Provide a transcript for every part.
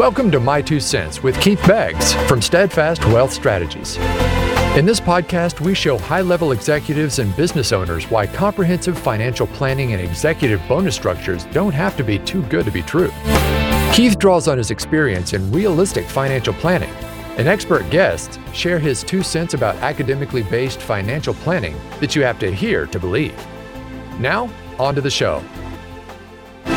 Welcome to My Two Cents with Keith Beggs from Steadfast Wealth Strategies. In this podcast, we show high level executives and business owners why comprehensive financial planning and executive bonus structures don't have to be too good to be true. Keith draws on his experience in realistic financial planning, and expert guests share his two cents about academically based financial planning that you have to hear to believe. Now, on to the show.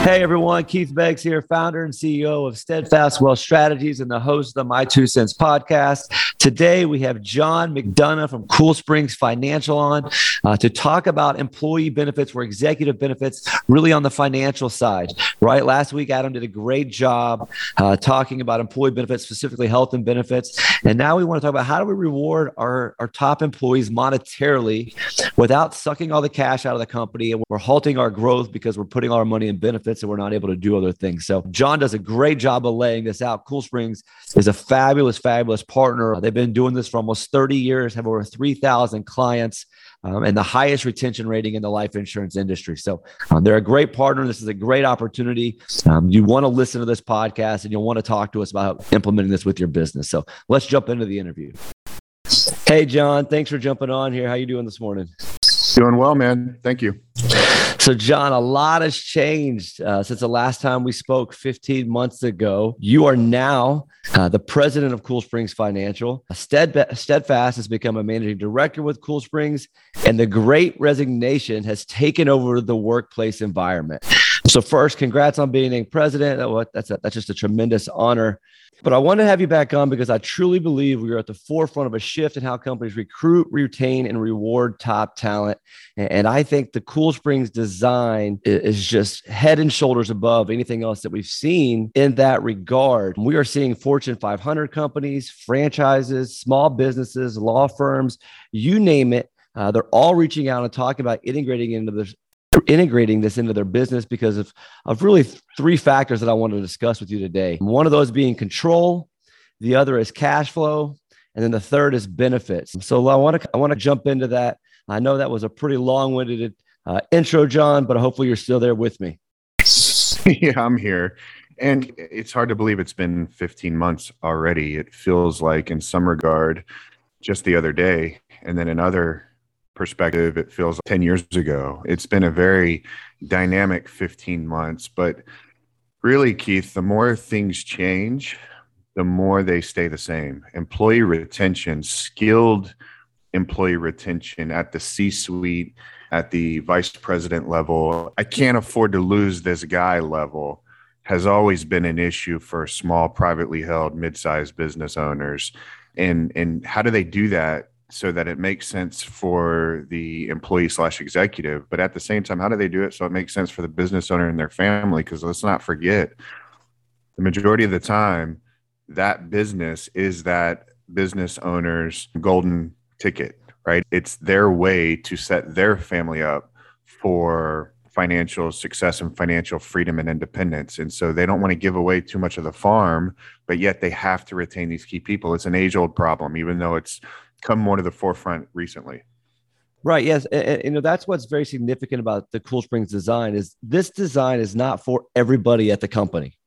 Hey everyone, Keith Beggs here, founder and CEO of Steadfast Wealth Strategies and the host of the My Two Cents podcast. Today we have John McDonough from Cool Springs Financial on uh, to talk about employee benefits or executive benefits, really on the financial side. Right? Last week, Adam did a great job uh, talking about employee benefits, specifically health and benefits. And now we want to talk about how do we reward our, our top employees monetarily without sucking all the cash out of the company and we're halting our growth because we're putting all our money in benefits benefits and we're not able to do other things. So John does a great job of laying this out. Cool Springs is a fabulous, fabulous partner. They've been doing this for almost 30 years, have over 3,000 clients. Um, and the highest retention rating in the life insurance industry. So um, they're a great partner. This is a great opportunity. Um, you want to listen to this podcast and you'll want to talk to us about implementing this with your business. So let's jump into the interview. Hey, John, thanks for jumping on here. How you doing this morning? Doing well, man. Thank you. So, John, a lot has changed uh, since the last time we spoke 15 months ago. You are now uh, the president of Cool Springs Financial. Steadfast has become a managing director with Cool Springs, and the great resignation has taken over the workplace environment. So, first, congrats on being named president. That's, a, that's just a tremendous honor. But I want to have you back on because I truly believe we are at the forefront of a shift in how companies recruit, retain, and reward top talent. And I think the Cool Springs design is just head and shoulders above anything else that we've seen in that regard. We are seeing Fortune 500 companies, franchises, small businesses, law firms, you name it. Uh, they're all reaching out and talking about integrating into the integrating this into their business because of, of really three factors that I want to discuss with you today. One of those being control, the other is cash flow, and then the third is benefits. So I want to I want to jump into that. I know that was a pretty long-winded uh, intro, John, but hopefully you're still there with me. yeah, I'm here. And it's hard to believe it's been 15 months already. It feels like, in some regard, just the other day. And then in other perspective, it feels like 10 years ago. It's been a very dynamic 15 months, but really, Keith, the more things change, the more they stay the same. Employee retention, skilled employee retention at the C suite, at the vice president level, I can't afford to lose this guy level has always been an issue for small privately held mid-sized business owners and and how do they do that so that it makes sense for the employee slash executive but at the same time how do they do it so it makes sense for the business owner and their family? Because let's not forget the majority of the time that business is that business owner's golden ticket right? It's their way to set their family up for financial success and financial freedom and independence. And so they don't want to give away too much of the farm but yet they have to retain these key people. It's an age old problem even though it's come more to the forefront recently. Right. Yes. And, you know, that's what's very significant about the Cool Springs design is this design is not for everybody at the company.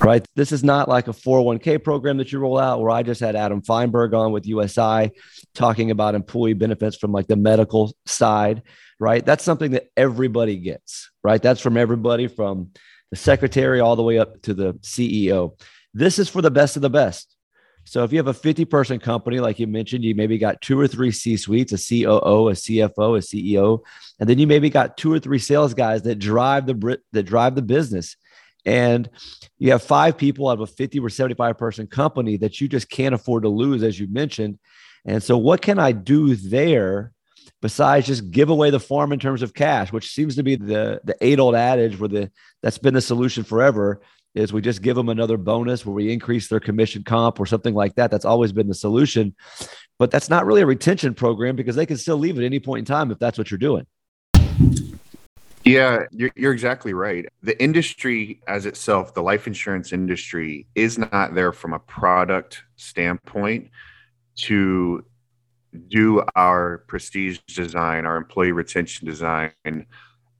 Right. This is not like a 401k program that you roll out where I just had Adam Feinberg on with USI talking about employee benefits from like the medical side. Right. That's something that everybody gets. Right. That's from everybody from the secretary all the way up to the CEO. This is for the best of the best. So if you have a 50 person company, like you mentioned, you maybe got two or three C suites, a COO, a CFO, a CEO, and then you maybe got two or three sales guys that drive the that drive the business. And you have five people out of a 50 or 75 person company that you just can't afford to lose, as you mentioned. And so, what can I do there besides just give away the farm in terms of cash, which seems to be the the age old adage where the that's been the solution forever is we just give them another bonus where we increase their commission comp or something like that. That's always been the solution. But that's not really a retention program because they can still leave at any point in time if that's what you're doing. Yeah, you're, you're exactly right. The industry as itself, the life insurance industry, is not there from a product standpoint to do our prestige design, our employee retention design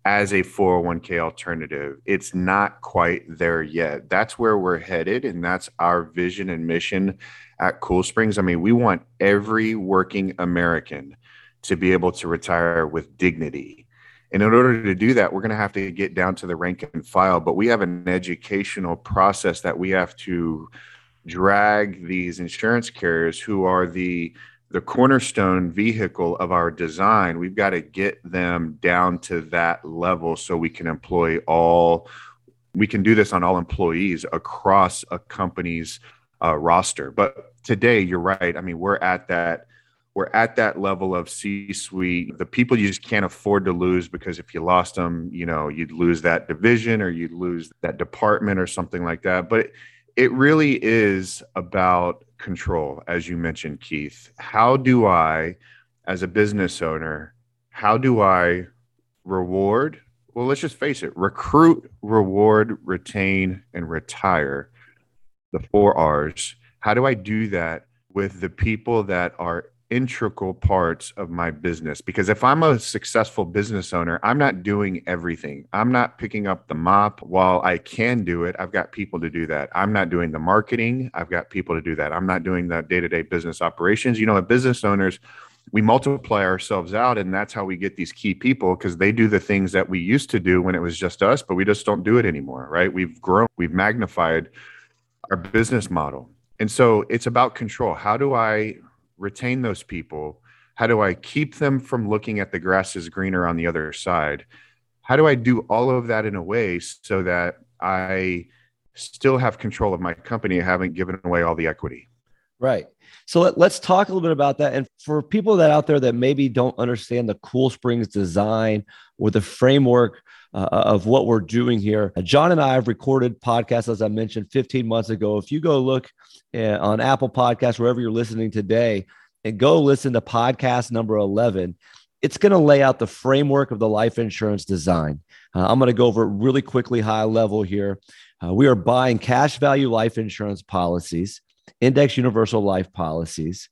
as a 401k alternative. It's not quite there yet. That's where we're headed. And that's our vision and mission at Cool Springs. I mean, we want every working American to be able to retire with dignity. And in order to do that, we're going to have to get down to the rank and file. But we have an educational process that we have to drag these insurance carriers who are the the cornerstone vehicle of our design, we've got to get them down to that level so we can employ all, we can do this on all employees across a company's uh, roster. But today, you're right. I mean, we're at that. We're at that level of C-suite. The people you just can't afford to lose because if you lost them, you know, you'd lose that division or you'd lose that department or something like that. But it really is about control, as you mentioned, Keith. How do I, as a business owner, how do I reward? Well, let's just face it recruit, reward, retain, and retire the four R's. How do I do that with the people that are integral parts of my business because if I'm a successful business owner, I'm not doing everything. I'm not picking up the mop while I can do it. I've got people to do that. I'm not doing the marketing. I've got people to do that. I'm not doing the day to day business operations. You know, as business owners, we multiply ourselves out and that's how we get these key people because they do the things that we used to do when it was just us, but we just don't do it anymore, right? We've grown, we've magnified our business model. And so it's about control. How do I retain those people? How do I keep them from looking at the grass is greener on the other side? How do I do all of that in a way so that I still have control of my company? I haven't given away all the equity. Right. So let, us talk a little bit about that. And for people that out there that maybe don't understand the Cool Springs design or the framework uh, of what we're doing here, John and I have recorded podcasts, as I mentioned, 15 months ago. If you go look uh, on Apple Podcasts, wherever you're listening today, and go listen to podcast number 11, it's going to lay out the framework of the life insurance design. Uh, I'm going to go over it really quickly, high level here. Uh, we are buying cash value life insurance policies, index universal life policies.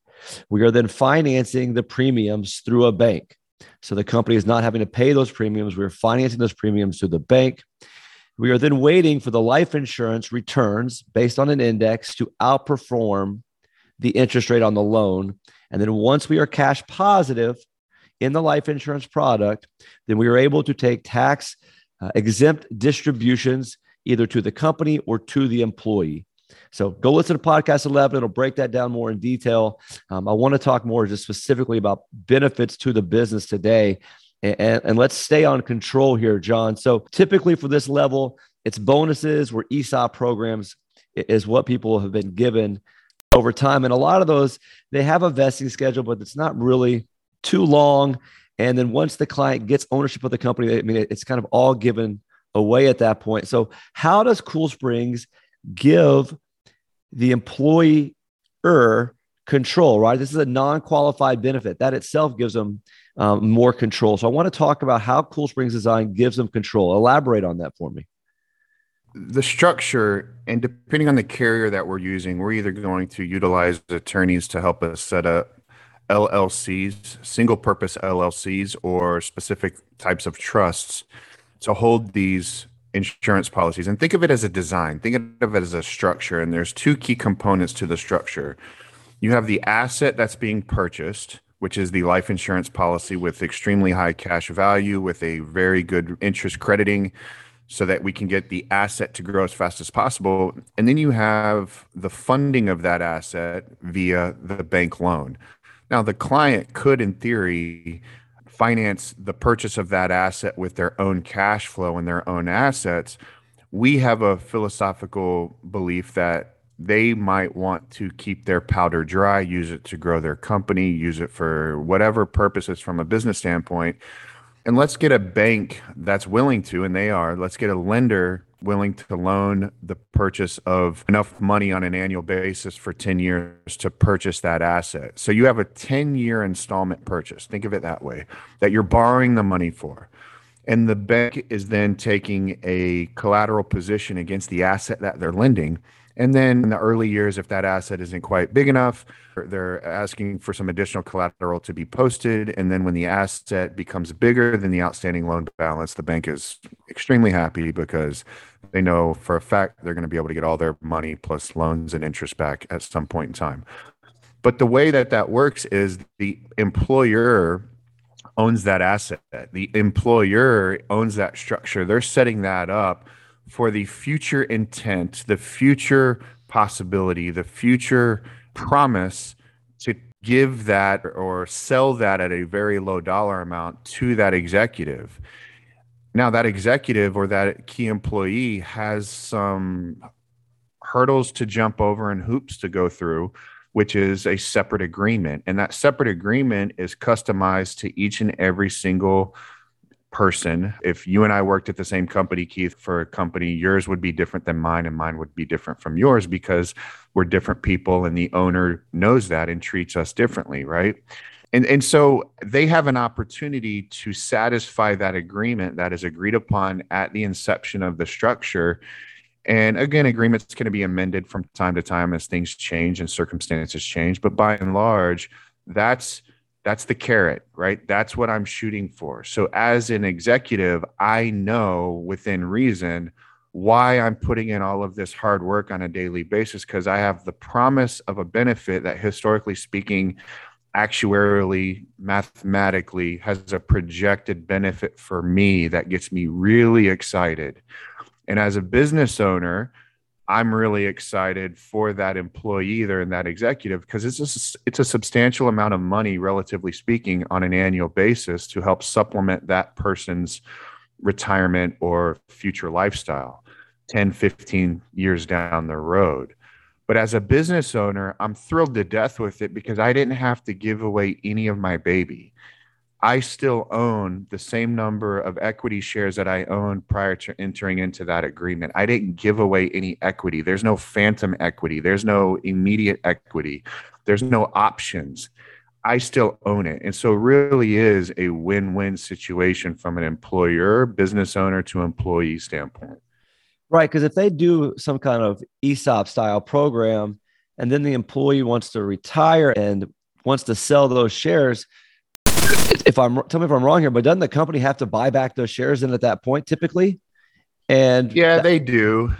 We are then financing the premiums through a bank. So the company is not having to pay those premiums. We're financing those premiums through the bank. We are then waiting for the life insurance returns based on an index to outperform the interest rate on the loan. And then once we are cash positive in the life insurance product, then we are able to take tax uh, exempt distributions either to the company or to the employee. So go listen to podcast 11. It'll break that down more in detail. Um, I want to talk more just specifically about benefits to the business today and, and let's stay on control here, John. So typically for this level, it's bonuses where ESOP programs is what people have been given over time. And a lot of those, they have a vesting schedule, but it's not really too long. And then once the client gets ownership of the company, I mean, it's kind of all given away at that point. So, how does Cool Springs give the employer control, right? This is a non qualified benefit that itself gives them um, more control. So I want to talk about how Cool Springs Design gives them control. Elaborate on that for me. The structure, and depending on the carrier that we're using, we're either going to utilize attorneys to help us set up LLCs, single purpose LLCs, or specific types of trusts to hold these insurance policies. And think of it as a design, think of it as a structure. And there's two key components to the structure. You have the asset that's being purchased, which is the life insurance policy with extremely high cash value, with a very good interest crediting, so that we can get the asset to grow as fast as possible. And then you have the funding of that asset via the bank loan. Now, the client could, in theory, finance the purchase of that asset with their own cash flow and their own assets. We have a philosophical belief that they might want to keep their powder dry, use it to grow their company, use it for whatever purposes from a business standpoint. And let's get a bank that's willing to, and they are, let's get a lender willing to loan the purchase of enough money on an annual basis for 10 years to purchase that asset. So you have a 10 year installment purchase. Think of it that way that you're borrowing the money for. And the bank is then taking a collateral position against the asset that they're lending And then in the early years, if that asset isn't quite big enough, they're asking for some additional collateral to be posted. And then when the asset becomes bigger than the outstanding loan balance, the bank is extremely happy because they know for a fact they're going to be able to get all their money plus loans and interest back at some point in time. But the way that that works is the employer owns that asset. The employer owns that structure. They're setting that up for the future intent, the future possibility, the future promise to give that or sell that at a very low dollar amount to that executive. Now, that executive or that key employee has some hurdles to jump over and hoops to go through, which is a separate agreement. And that separate agreement is customized to each and every single person. If you and I worked at the same company, Keith, for a company, yours would be different than mine, and mine would be different from yours because we're different people, and the owner knows that and treats us differently, right? And, and so they have an opportunity to satisfy that agreement that is agreed upon at the inception of the structure. And again, agreements can be amended from time to time as things change and circumstances change. But by and large, that's that's the carrot, right? That's what I'm shooting for. So as an executive, I know within reason why I'm putting in all of this hard work on a daily basis because I have the promise of a benefit that historically speaking actuarially mathematically has a projected benefit for me that gets me really excited. And as a business owner, I'm really excited for that employee there and that executive because it's a, it's a substantial amount of money, relatively speaking, on an annual basis to help supplement that person's retirement or future lifestyle 10, 15 years down the road. But as a business owner, I'm thrilled to death with it because I didn't have to give away any of my baby. I still own the same number of equity shares that I owned prior to entering into that agreement. I didn't give away any equity. There's no phantom equity. There's no immediate equity. There's no options. I still own it. And so really is a win-win situation from an employer, business owner to employee standpoint. Right. Because if they do some kind of ESOP style program and then the employee wants to retire and wants to sell those shares, if I'm tell me if I'm wrong here, but doesn't the company have to buy back those shares in at that point typically? And yeah, that, they do.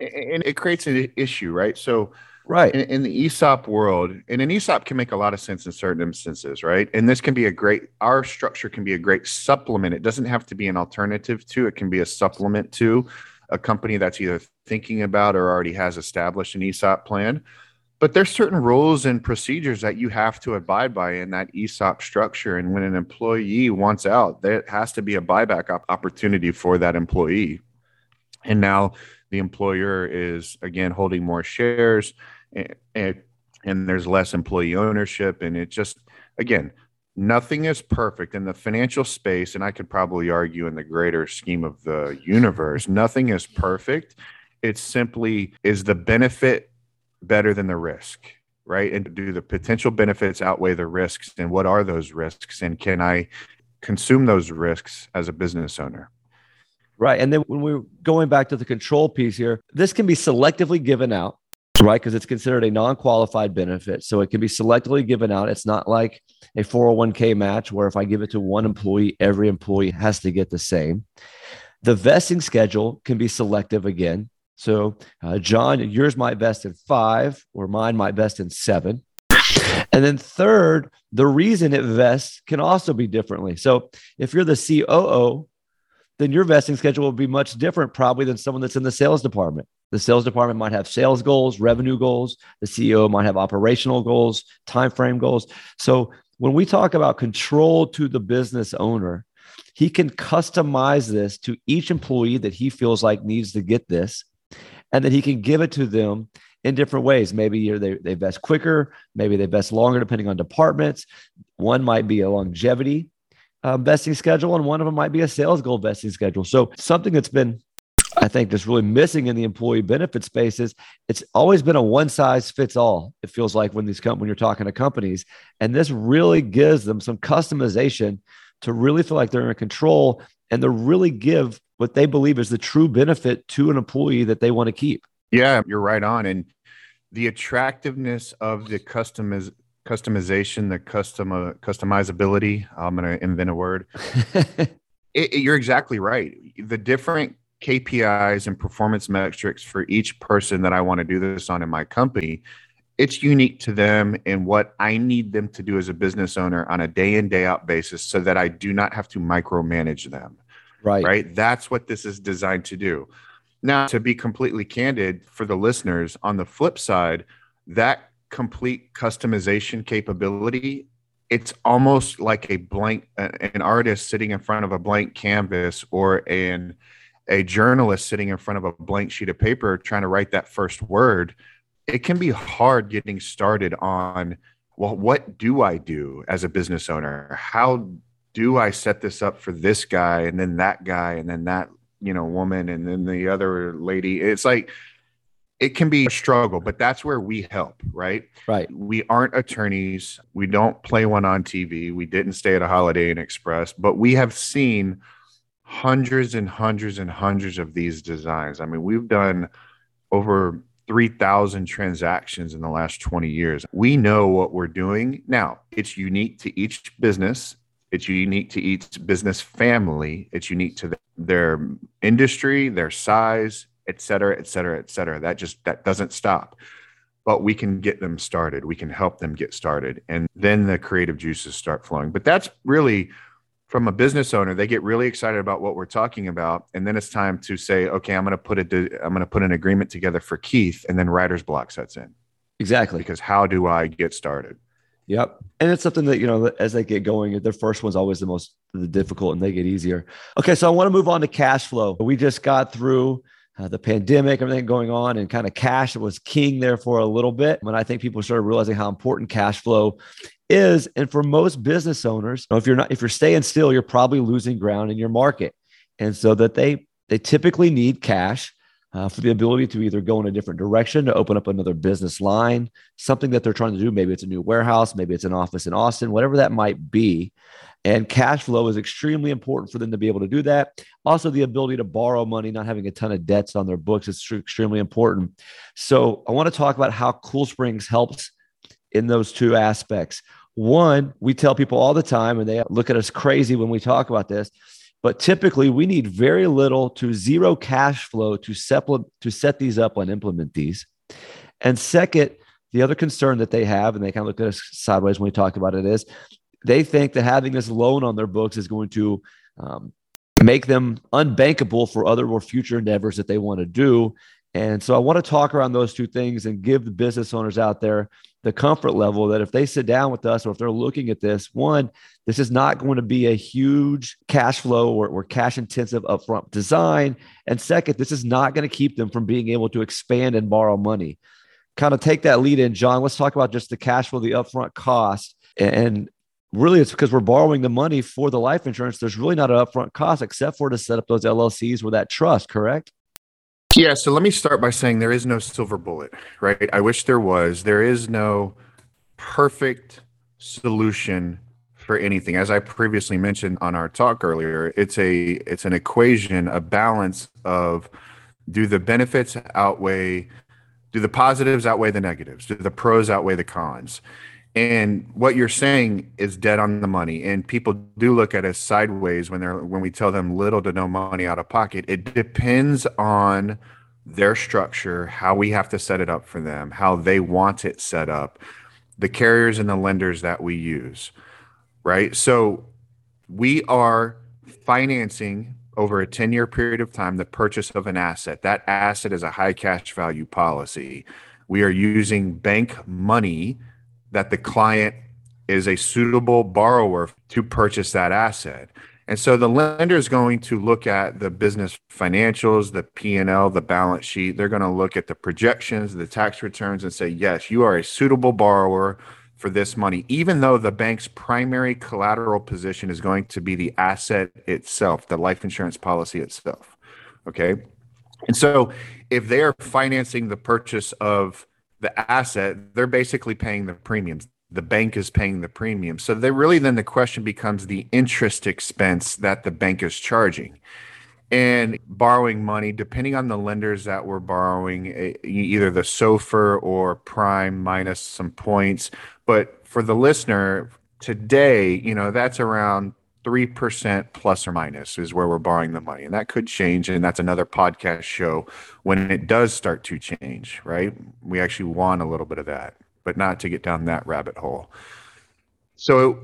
And it creates an issue, right? So, right in, in, the ESOP world, and an ESOP can make a lot of sense in certain instances, right? And this can be a great, our structure can be a great supplement. It doesn't have to be an alternative to, it can be a supplement to a company that's either thinking about or already has established an ESOP plan but there's certain rules and procedures that you have to abide by in that ESOP structure. And when an employee wants out, there has to be a buyback op- opportunity for that employee. And now the employer is again holding more shares and, and, and there's less employee ownership. And it just, again, nothing is perfect in the financial space. And I could probably argue in the greater scheme of the universe, nothing is perfect. It simply is the benefit better than the risk, right? And do the potential benefits outweigh the risks? And what are those risks? And can I consume those risks as a business owner? Right. And then when we're going back to the control piece here, this can be selectively given out, right? Because it's considered a non qualified benefit. So it can be selectively given out. It's not like a 401k match where if I give it to one employee, every employee has to get the same. The vesting schedule can be selective again. So, uh, John, yours might vest in five, or mine might vest in seven. And then, third, the reason it vests can also be differently. So, if you're the COO, then your vesting schedule will be much different, probably, than someone that's in the sales department. The sales department might have sales goals, revenue goals. The CEO might have operational goals, time frame goals. So, when we talk about control to the business owner, he can customize this to each employee that he feels like needs to get this and then he can give it to them in different ways. Maybe they, they vest quicker, maybe they vest longer, depending on departments. One might be a longevity uh, vesting schedule, and one of them might be a sales goal vesting schedule. So, something that's been I think that's really missing in the employee benefit space is it's always been a one size fits all. It feels like when these come when you're talking to companies, and this really gives them some customization to really feel like they're in control and to really give what they believe is the true benefit to an employee that they want to keep. Yeah, you're right on. And the attractiveness of the customiz- customization, the custom uh, customizability. I'm going to invent a word. it, it, you're exactly right. The different KPIs and performance metrics for each person that I want to do this on in my company, it's unique to them and what I need them to do as a business owner on a day in, day out basis so that I do not have to micromanage them. Right. Right. That's what this is designed to do. Now, to be completely candid for the listeners, on the flip side, that complete customization capability, it's almost like a blank, an artist sitting in front of a blank canvas or an a journalist sitting in front of a blank sheet of paper trying to write that first word. It can be hard getting started on, well, what do I do as a business owner? How do I set this up for this guy and then that guy and then that you know woman and then the other lady? It's like it can be a struggle but that's where we help right? Right. We aren't attorneys. We don't play one on tv we didn't stay at a holiday inn express but we have seen hundreds and hundreds and hundreds of these designs. I mean we've done over 3000 transactions in the last 20 years. We know what we're doing. Now it's unique to each business it's unique to each business family. It's unique to their industry, their size, et cetera, et cetera, et cetera. That just that doesn't stop. But we can get them started. We can help them get started, and then the creative juices start flowing. But that's really from a business owner. They get really excited about what we're talking about, and then it's time to say, okay, I'm going to put it. I'm going to put an agreement together for Keith, and then writer's block sets in. Exactly. Because how do I get started? Yep. And it's something that, you know, as they get going, their first one's always the most the difficult and they get easier. Okay. So I want to move on to cash flow. We just got through uh, the pandemic, everything going on, and kind of cash was king there for a little bit. When I think people started realizing how important cash flow is. And for most business owners, you know, if you're not, if you're staying still, you're probably losing ground in your market. And so that they, they typically need cash uh, for the ability to either go in a different direction to open up another business line, something that they're trying to do. Maybe it's a new warehouse, maybe it's an office in Austin, whatever that might be. And cash flow is extremely important for them to be able to do that. Also, the ability to borrow money, not having a ton of debts on their books is extremely important. So, I want to talk about how Cool Springs helps in those two aspects. One, we tell people all the time, and they look at us crazy when we talk about this but typically, we need very little to zero cash flow to set, to set these up and implement these. And second, the other concern that they have, and they kind of look at us sideways when we talk about it, is they think that having this loan on their books is going to um, make them unbankable for other or future endeavors that they want to do. And so I want to talk around those two things and give the business owners out there the comfort level that if they sit down with us or if they're looking at this, one, this is not going to be a huge cash flow or, or cash intensive upfront design. And second, this is not going to keep them from being able to expand and borrow money. Kind of take that lead in, John. Let's talk about just the cash flow, the upfront cost. And really, it's because we're borrowing the money for the life insurance. There's really not an upfront cost except for to set up those LLCs with that trust, correct? Yeah, so let me start by saying there is no silver bullet, right? I wish there was. There is no perfect solution for anything. As I previously mentioned on our talk earlier, it's a it's an equation, a balance of do the benefits outweigh do the positives outweigh the negatives? Do the pros outweigh the cons? And what you're saying is dead on the money. And people do look at us sideways when they're when we tell them little to no money out of pocket. It depends on their structure, how we have to set it up for them, how they want it set up, the carriers and the lenders that we use. Right. So we are financing over a 10 year period of time the purchase of an asset. That asset is a high cash value policy. We are using bank money that the client is a suitable borrower to purchase that asset. And so the lender is going to look at the business financials, the P&L, the balance sheet. They're going to look at the projections, the tax returns and say, "Yes, you are a suitable borrower for this money." Even though the bank's primary collateral position is going to be the asset itself, the life insurance policy itself. Okay? And so if they are financing the purchase of the asset, they're basically paying the premiums. The bank is paying the premium. So they really then the question becomes the interest expense that the bank is charging. and borrowing money, depending on the lenders that we're borrowing, eh, either the SOFR or prime minus some points. But for the listener today, you know, that's around 3% plus or minus is where we're borrowing the money. And that could change. And that's another podcast show when it does start to change, right? We actually want a little bit of that, but not to get down that rabbit hole. So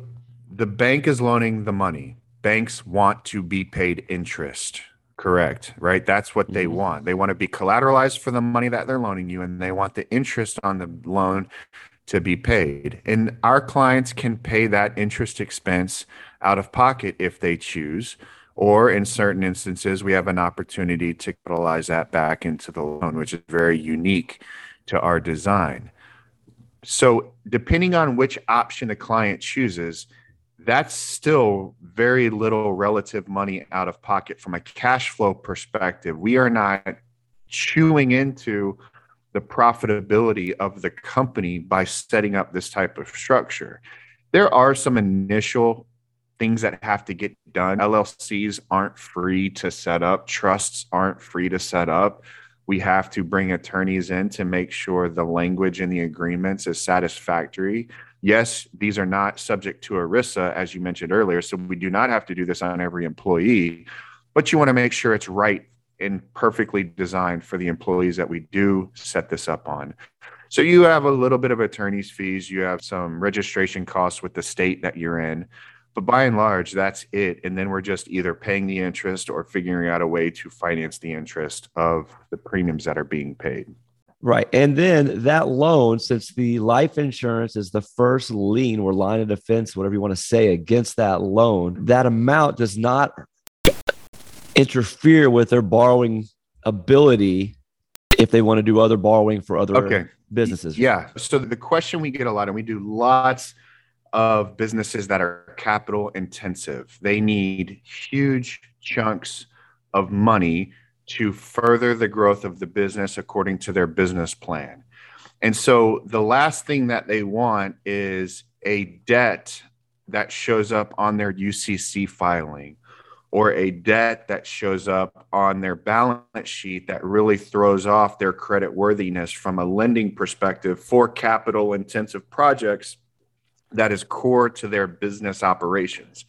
the bank is loaning the money. Banks want to be paid interest Correct. Right. That's what they mm-hmm. want. They want to be collateralized for the money that they're loaning you, and they want the interest on the loan to be paid. And our clients can pay that interest expense out of pocket if they choose. Or in certain instances, we have an opportunity to capitalize that back into the loan, which is very unique to our design. So, depending on which option the client chooses, that's still very little relative money out of pocket from a cash flow perspective. We are not chewing into the profitability of the company by setting up this type of structure. There are some initial things that have to get done. LLCs aren't free to set up, trusts aren't free to set up. We have to bring attorneys in to make sure the language in the agreements is satisfactory yes, these are not subject to ERISA, as you mentioned earlier. So we do not have to do this on every employee, but you want to make sure it's right and perfectly designed for the employees that we do set this up on. So you have a little bit of attorney's fees, you have some registration costs with the state that you're in, but by and large, that's it. And then we're just either paying the interest or figuring out a way to finance the interest of the premiums that are being paid. Right. And then that loan, since the life insurance is the first lien or line of defense, whatever you want to say, against that loan, that amount does not interfere with their borrowing ability if they want to do other borrowing for other okay. businesses. Yeah. So the question we get a lot, and we do lots of businesses that are capital intensive, they need huge chunks of money to further the growth of the business according to their business plan. And so the last thing that they want is a debt that shows up on their UCC filing or a debt that shows up on their balance sheet that really throws off their credit worthiness from a lending perspective for capital intensive projects that is core to their business operations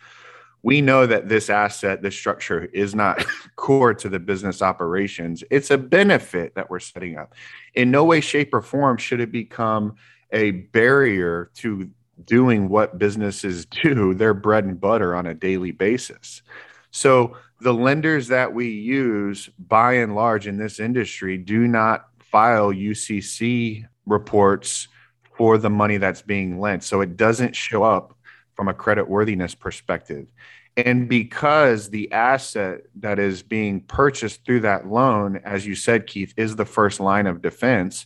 we know that this asset, this structure is not core to the business operations. It's a benefit that we're setting up. In no way, shape, or form should it become a barrier to doing what businesses do, their bread and butter on a daily basis. So the lenders that we use by and large in this industry do not file UCC reports for the money that's being lent. So it doesn't show up from a credit worthiness perspective. And because the asset that is being purchased through that loan, as you said, Keith, is the first line of defense,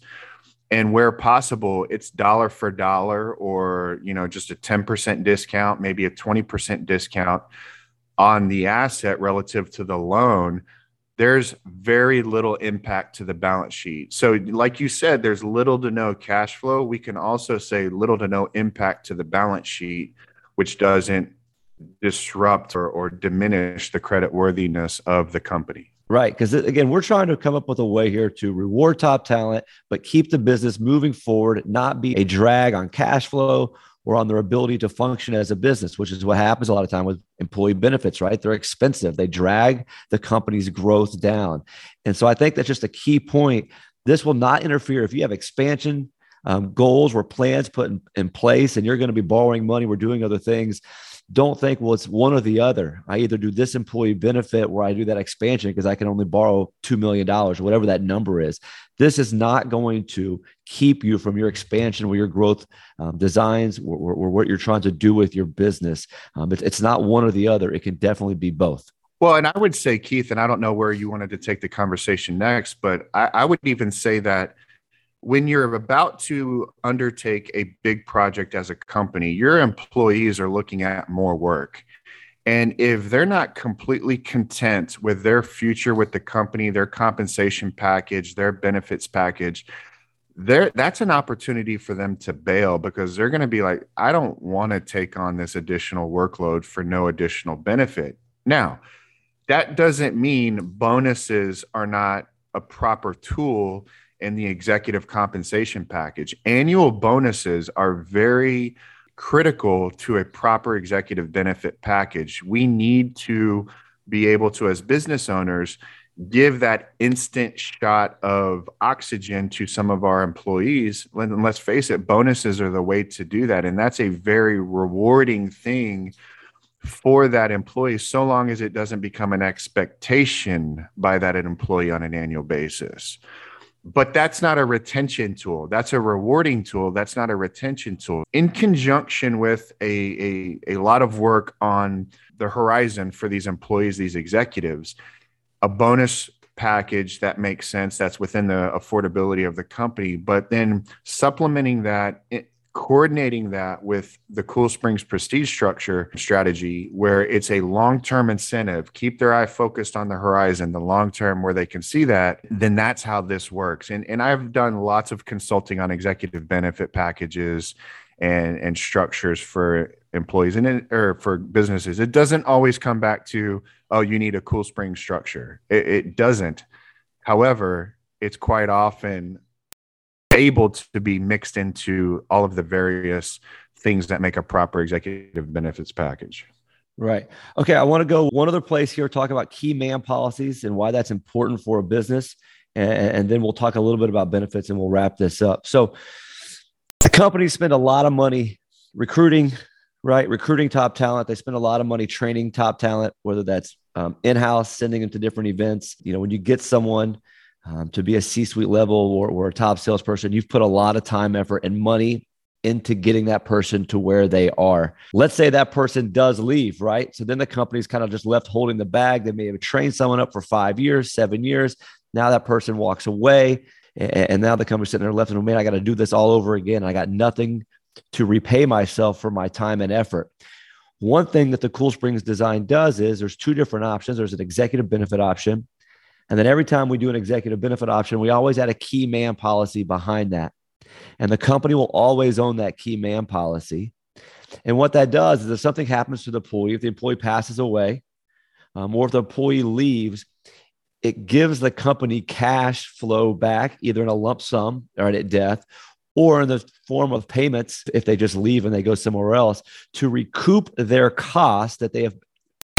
and where possible, it's dollar for dollar or you know just a 10% discount, maybe a 20% discount on the asset relative to the loan, there's very little impact to the balance sheet. So, like you said, there's little to no cash flow. We can also say little to no impact to the balance sheet which doesn't disrupt or, or diminish the credit worthiness of the company. Right. Because uh, again, we're trying to come up with a way here to reward top talent, but keep the business moving forward, not be a drag on cash flow or on their ability to function as a business, which is what happens a lot of time with employee benefits, right? They're expensive. They drag the company's growth down. And so I think that's just a key point. This will not interfere if you have expansion um, goals or plans put in, in place and you're going to be borrowing money, we're doing other things. Don't think, well, it's one or the other. I either do this employee benefit where I do that expansion because I can only borrow $2 million or whatever that number is. This is not going to keep you from your expansion or your growth um, designs or, or, or, what you're trying to do with your business. Um, it, it's not one or the other. It can definitely be both. Well, and I would say, Keith, and I don't know where you wanted to take the conversation next, but I, I would even say that when you're about to undertake a big project as a company, your employees are looking at more work. And if they're not completely content with their future with the company, their compensation package, their benefits package, there that's an opportunity for them to bail because they're going to be like, I don't want to take on this additional workload for no additional benefit. Now, that doesn't mean bonuses are not a proper tool in the executive compensation package. Annual bonuses are very critical to a proper executive benefit package. We need to be able to, as business owners, give that instant shot of oxygen to some of our employees. And let's face it, bonuses are the way to do that. And that's a very rewarding thing for that employee, so long as it doesn't become an expectation by that employee on an annual basis. But that's not a retention tool. That's a rewarding tool. That's not a retention tool. In conjunction with a, a, a lot of work on the horizon for these employees, these executives, a bonus package that makes sense that's within the affordability of the company but then supplementing that coordinating that with the cool springs prestige structure strategy where it's a long-term incentive keep their eye focused on the horizon the long term where they can see that then that's how this works. And, and i've done lots of consulting on executive benefit packages and and structures for employees and it, or for businesses. It doesn't always come back to oh you need a cool spring structure. It, it doesn't. However it's quite often able to be mixed into all of the various things that make a proper executive benefits package right okay i want to go one other place here talk about key man policies and why that's important for a business and, and then we'll talk a little bit about benefits and we'll wrap this up so the companies spend a lot of money recruiting, right? Recruiting top talent. They spend a lot of money training top talent, whether that's um, in house, sending them to different events. You know, when you get someone um, to be a C suite level or, or a top salesperson, you've put a lot of time, effort, and money into getting that person to where they are. Let's say that person does leave, right? So then the company's kind of just left holding the bag. They may have trained someone up for five years, seven years. Now that person walks away. And now the company's sitting there left and man, I got to do this all over again. I got nothing to repay myself for my time and effort. One thing that the Cool Springs design does is there's two different options. There's an executive benefit option. And then every time we do an executive benefit option, we always add a key man policy behind that. And the company will always own that key man policy. And what that does is if something happens to the employee, if the employee passes away, um, or if the employee leaves, it gives the company cash flow back either in a lump sum or at death or in the form of payments if they just leave and they go somewhere else to recoup their cost that they have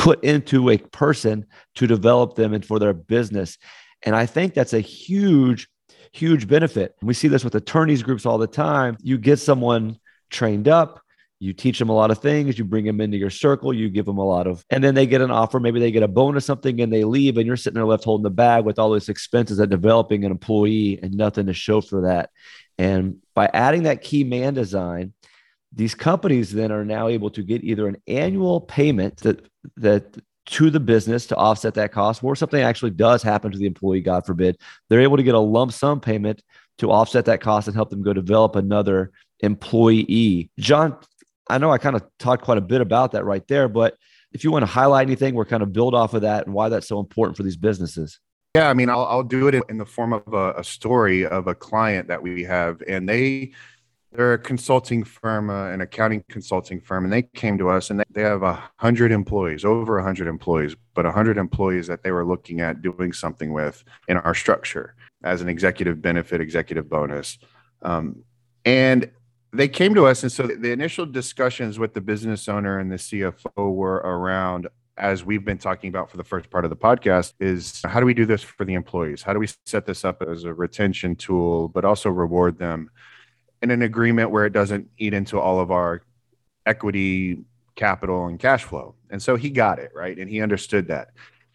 put into a person to develop them and for their business. And I think that's a huge, huge benefit. We see this with attorneys groups all the time. You get someone trained up, you teach them a lot of things you bring them into your circle you give them a lot of and then they get an offer maybe they get a bonus something and they leave and you're sitting there left holding the bag with all those expenses of developing an employee and nothing to show for that and by adding that key man design these companies then are now able to get either an annual payment that that to the business to offset that cost or something actually does happen to the employee god forbid they're able to get a lump sum payment to offset that cost and help them go develop another employee. John, I know I kind of talked quite a bit about that right there, but if you want to highlight anything, we're kind of build off of that and why that's so important for these businesses. Yeah, I mean, I'll, I'll do it in the form of a, a story of a client that we have, and they they're a consulting firm, uh, an accounting consulting firm, and they came to us and they, they have a hundred employees, over a hundred employees, but a hundred employees that they were looking at doing something with in our structure as an executive benefit, executive bonus. Um, and they came to us and so the initial discussions with the business owner and the cfo were around as we've been talking about for the first part of the podcast is how do we do this for the employees how do we set this up as a retention tool but also reward them in an agreement where it doesn't eat into all of our equity capital and cash flow and so he got it right and he understood that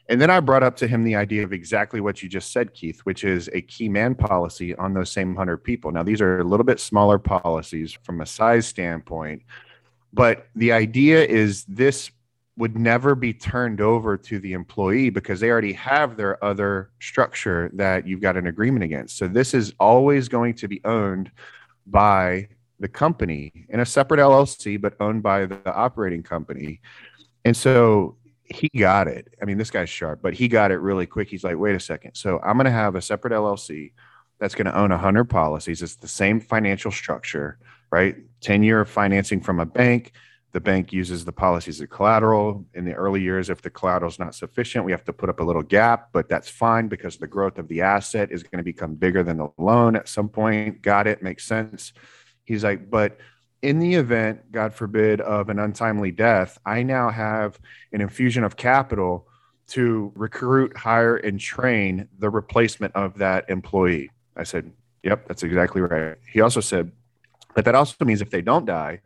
and then I brought up to him the idea of exactly what you just said, Keith, which is a key man policy on those same 100 people. Now, these are a little bit smaller policies from a size standpoint, but the idea is this would never be turned over to the employee because they already have their other structure that you've got an agreement against. So this is always going to be owned by the company in a separate LLC, but owned by the operating company. And so he got it. I mean, this guy's sharp, but he got it really quick. He's like, wait a second. So I'm going to have a separate LLC that's going to own 100 policies. It's the same financial structure, right? 10 year financing from a bank. The bank uses the policies as collateral. In the early years, if the collateral is not sufficient, we have to put up a little gap, but that's fine because the growth of the asset is going to become bigger than the loan at some point. Got it? Makes sense. He's like, but in the event, God forbid, of an untimely death, I now have an infusion of capital to recruit, hire, and train the replacement of that employee. I said, Yep, that's exactly right. He also said, but that also means if they don't die,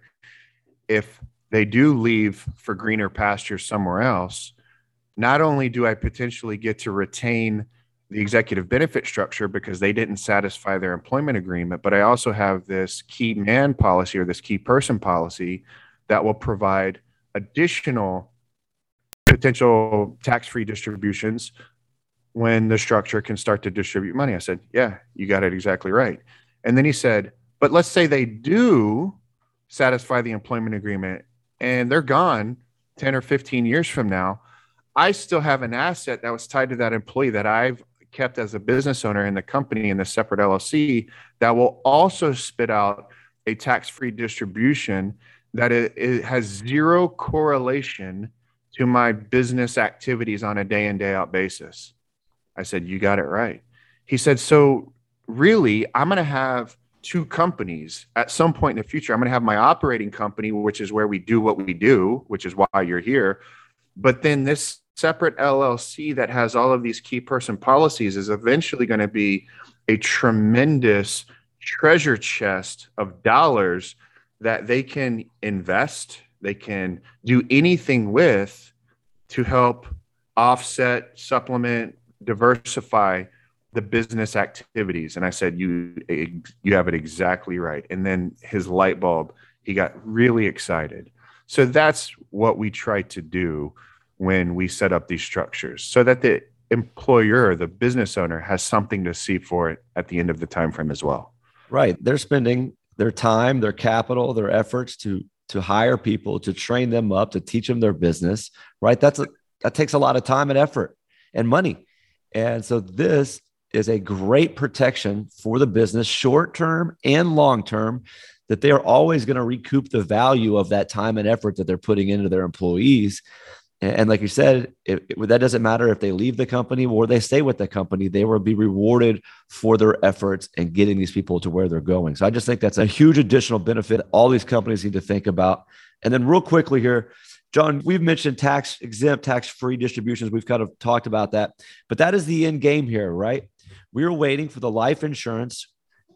if they do leave for greener pastures somewhere else, not only do I potentially get to retain the executive benefit structure because they didn't satisfy their employment agreement, but I also have this key man policy or this key person policy that will provide additional potential tax free distributions when the structure can start to distribute money. I said, Yeah, you got it exactly right. And then he said, But let's say they do satisfy the employment agreement and they're gone 10 or 15 years from now, I still have an asset that was tied to that employee that I've kept as a business owner in the company in the separate LLC that will also spit out a tax free distribution that it, it, has zero correlation to my business activities on a day in, day out basis. I said, You got it right. He said, So really, I'm going to have two companies at some point in the future. I'm going to have my operating company, which is where we do what we do, which is why you're here. But then this separate LLC that has all of these key person policies is eventually going to be a tremendous treasure chest of dollars that they can invest, they can do anything with to help offset, supplement, diversify the business activities. And i said you you have it exactly right. And then his light bulb he got really excited. So that's what we try to do when we set up these structures so that the employer the business owner has something to see for it at the end of the time frame as well. Right. They're spending their time their capital their efforts to to hire people to train them up to teach them their business right? That's a that takes a lot of time and effort and money. And so this is a great protection for the business, short term and long term, that they are always going to recoup the value of that time and effort that they're putting into their employees. And, like you said, it, it, that doesn't matter if they leave the company or they stay with the company, they will be rewarded for their efforts and getting these people to where they're going. So I just think that's a huge additional benefit all these companies need to think about. And then, real quickly here, John, we've mentioned tax exempt, tax free distributions. We've kind of talked about that, but that is the end game here, right? We are waiting for the life insurance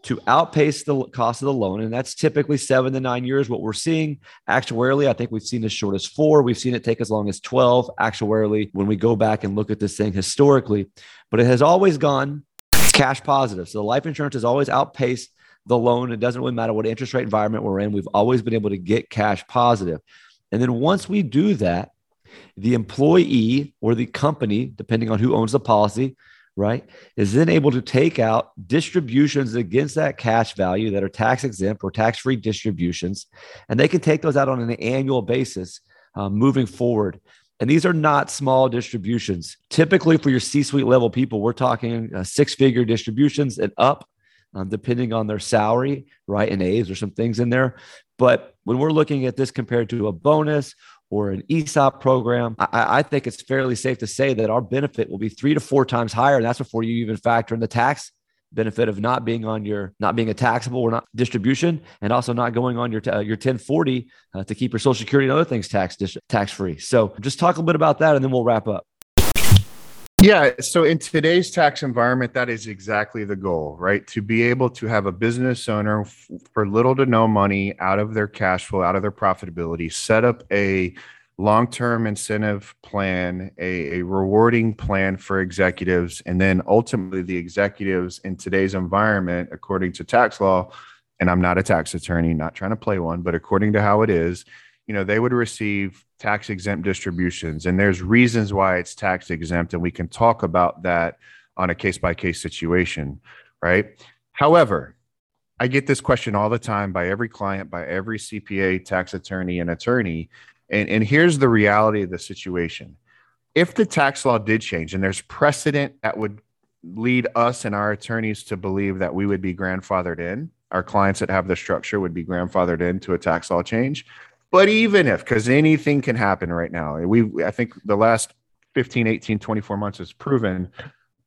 to outpace the cost of the loan. And that's typically seven to nine years. What we're seeing actuarially, I think we've seen as short as four. We've seen it take as long as 12 actuarially when we go back and look at this thing historically. But it has always gone cash positive. So the life insurance has always outpaced the loan. It doesn't really matter what interest rate environment we're in. We've always been able to get cash positive. And then once we do that, the employee or the company, depending on who owns the policy, right, is then able to take out distributions against that cash value that are tax exempt or tax free distributions. And they can take those out on an annual basis um, moving forward. And these are not small distributions. Typically, for your C suite level people, we're talking uh, six figure distributions and up, um, depending on their salary, right? And age, there's some things in there. But when we're looking at this compared to a bonus or an ESOP program, I, I, think it's fairly safe to say that our benefit will be three to four times higher. And that's before you even factor in the tax benefit of not being on your not being a taxable or not distribution and also not going on your uh, your 1040 uh, to keep your social security and other things tax tax free so just talk a little bit about that and then we'll wrap up yeah. So in today's tax environment, that is exactly the goal, right? To be able to have a business owner for little to no money out of their cash flow, out of their profitability, set up a long term incentive plan, a, a, rewarding plan for executives. And then ultimately, the executives in today's environment, according to tax law, and I'm not a tax attorney, not trying to play one, but according to how it is, you know, they would receive tax exempt distributions. And there's reasons why it's tax exempt. And we can talk about that on a case by case situation, right? However, I get this question all the time by every client, by every CPA, tax attorney, and attorney. And, and here's the reality of the situation. If the tax law did change and there's precedent that would lead us and our attorneys to believe that we would be grandfathered in, our clients that have the structure would be grandfathered into a tax law change, But even if, because anything can happen right now, eh, we, I think the last 15, 18, 24 months has proven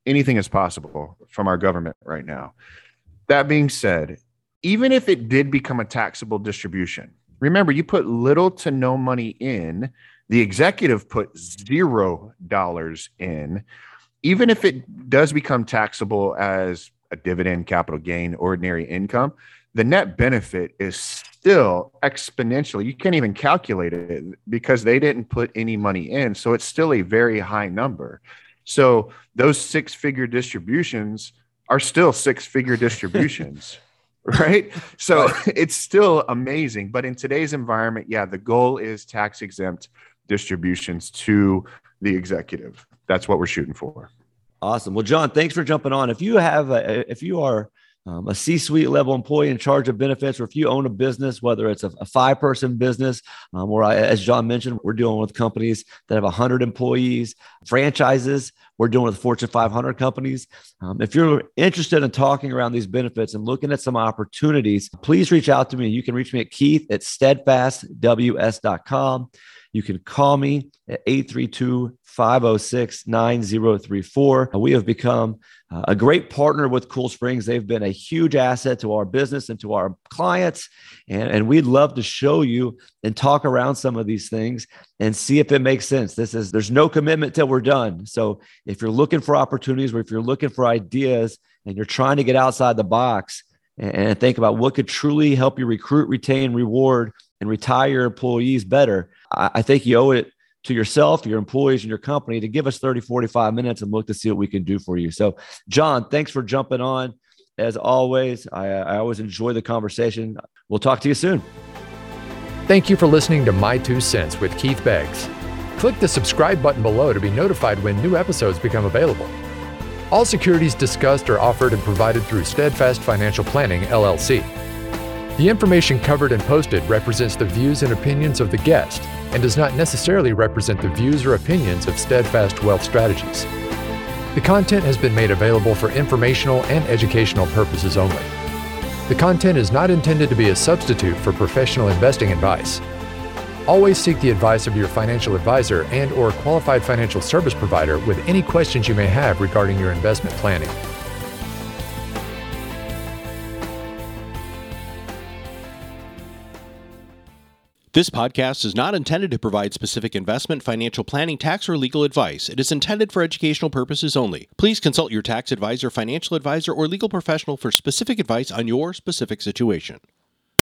anything is possible from our government right now. That being said, even if it did become a taxable distribution, remember you put little to no money in, the executive put zero dollars in. Even if it does become taxable as a dividend, capital gain, ordinary income, the net benefit is still exponential. You can't even calculate it because they didn't put any money in. So it's still a very high number. So those six figure distributions are still six figure distributions. right? So it's still amazing. But in today's environment, yeah, the goal is tax exempt distributions to the executive. That's what we're shooting for. Awesome. Well, John, thanks for jumping on. If you have, a, if you are um, a C-suite level employee in charge of benefits, or if you own a business, whether it's a, a five-person business, um, or I, as John mentioned, we're dealing with companies that have 100 employees, franchises. We're dealing with Fortune 500 companies. Um, if you're interested in talking around these benefits and looking at some opportunities, please reach out to me. You can reach me at Keith at steadfastws.com. You can call me at 832 506 9034. We have become uh, a great partner with Cool Springs. They've been a huge asset to our business and to our clients. And, and we'd love to show you and talk around some of these things and see if it makes sense. This is, there's no commitment till we're done. So if you're looking for opportunities or if you're looking for ideas and you're trying to get outside the box and, and think about what could truly help you recruit, retain, reward, and retire your employees better, I, I think you owe it to yourself, your employees, and your company to give us 30, 45 minutes and look to see what we can do for you. So, John, thanks for jumping on. As always, I, I always enjoy the conversation. We'll talk to you soon. Thank you for listening to My Two Cents with Keith Beggs. Click the subscribe button below to be notified when new episodes become available. All securities discussed are offered and provided through Steadfast Financial Planning, LLC. The information covered and posted represents the views and opinions of the guest and does not necessarily represent the views or opinions of Steadfast Wealth Strategies. The content has been made available for informational and educational purposes only. The content is not intended to be a substitute for professional investing advice. Always seek the advice of your financial advisor and or qualified financial service provider with any questions you may have regarding your investment planning. This podcast is not intended to provide specific investment, financial planning, tax, or legal advice. It is intended for educational purposes only. Please consult your tax advisor, financial advisor, or legal professional for specific advice on your specific situation.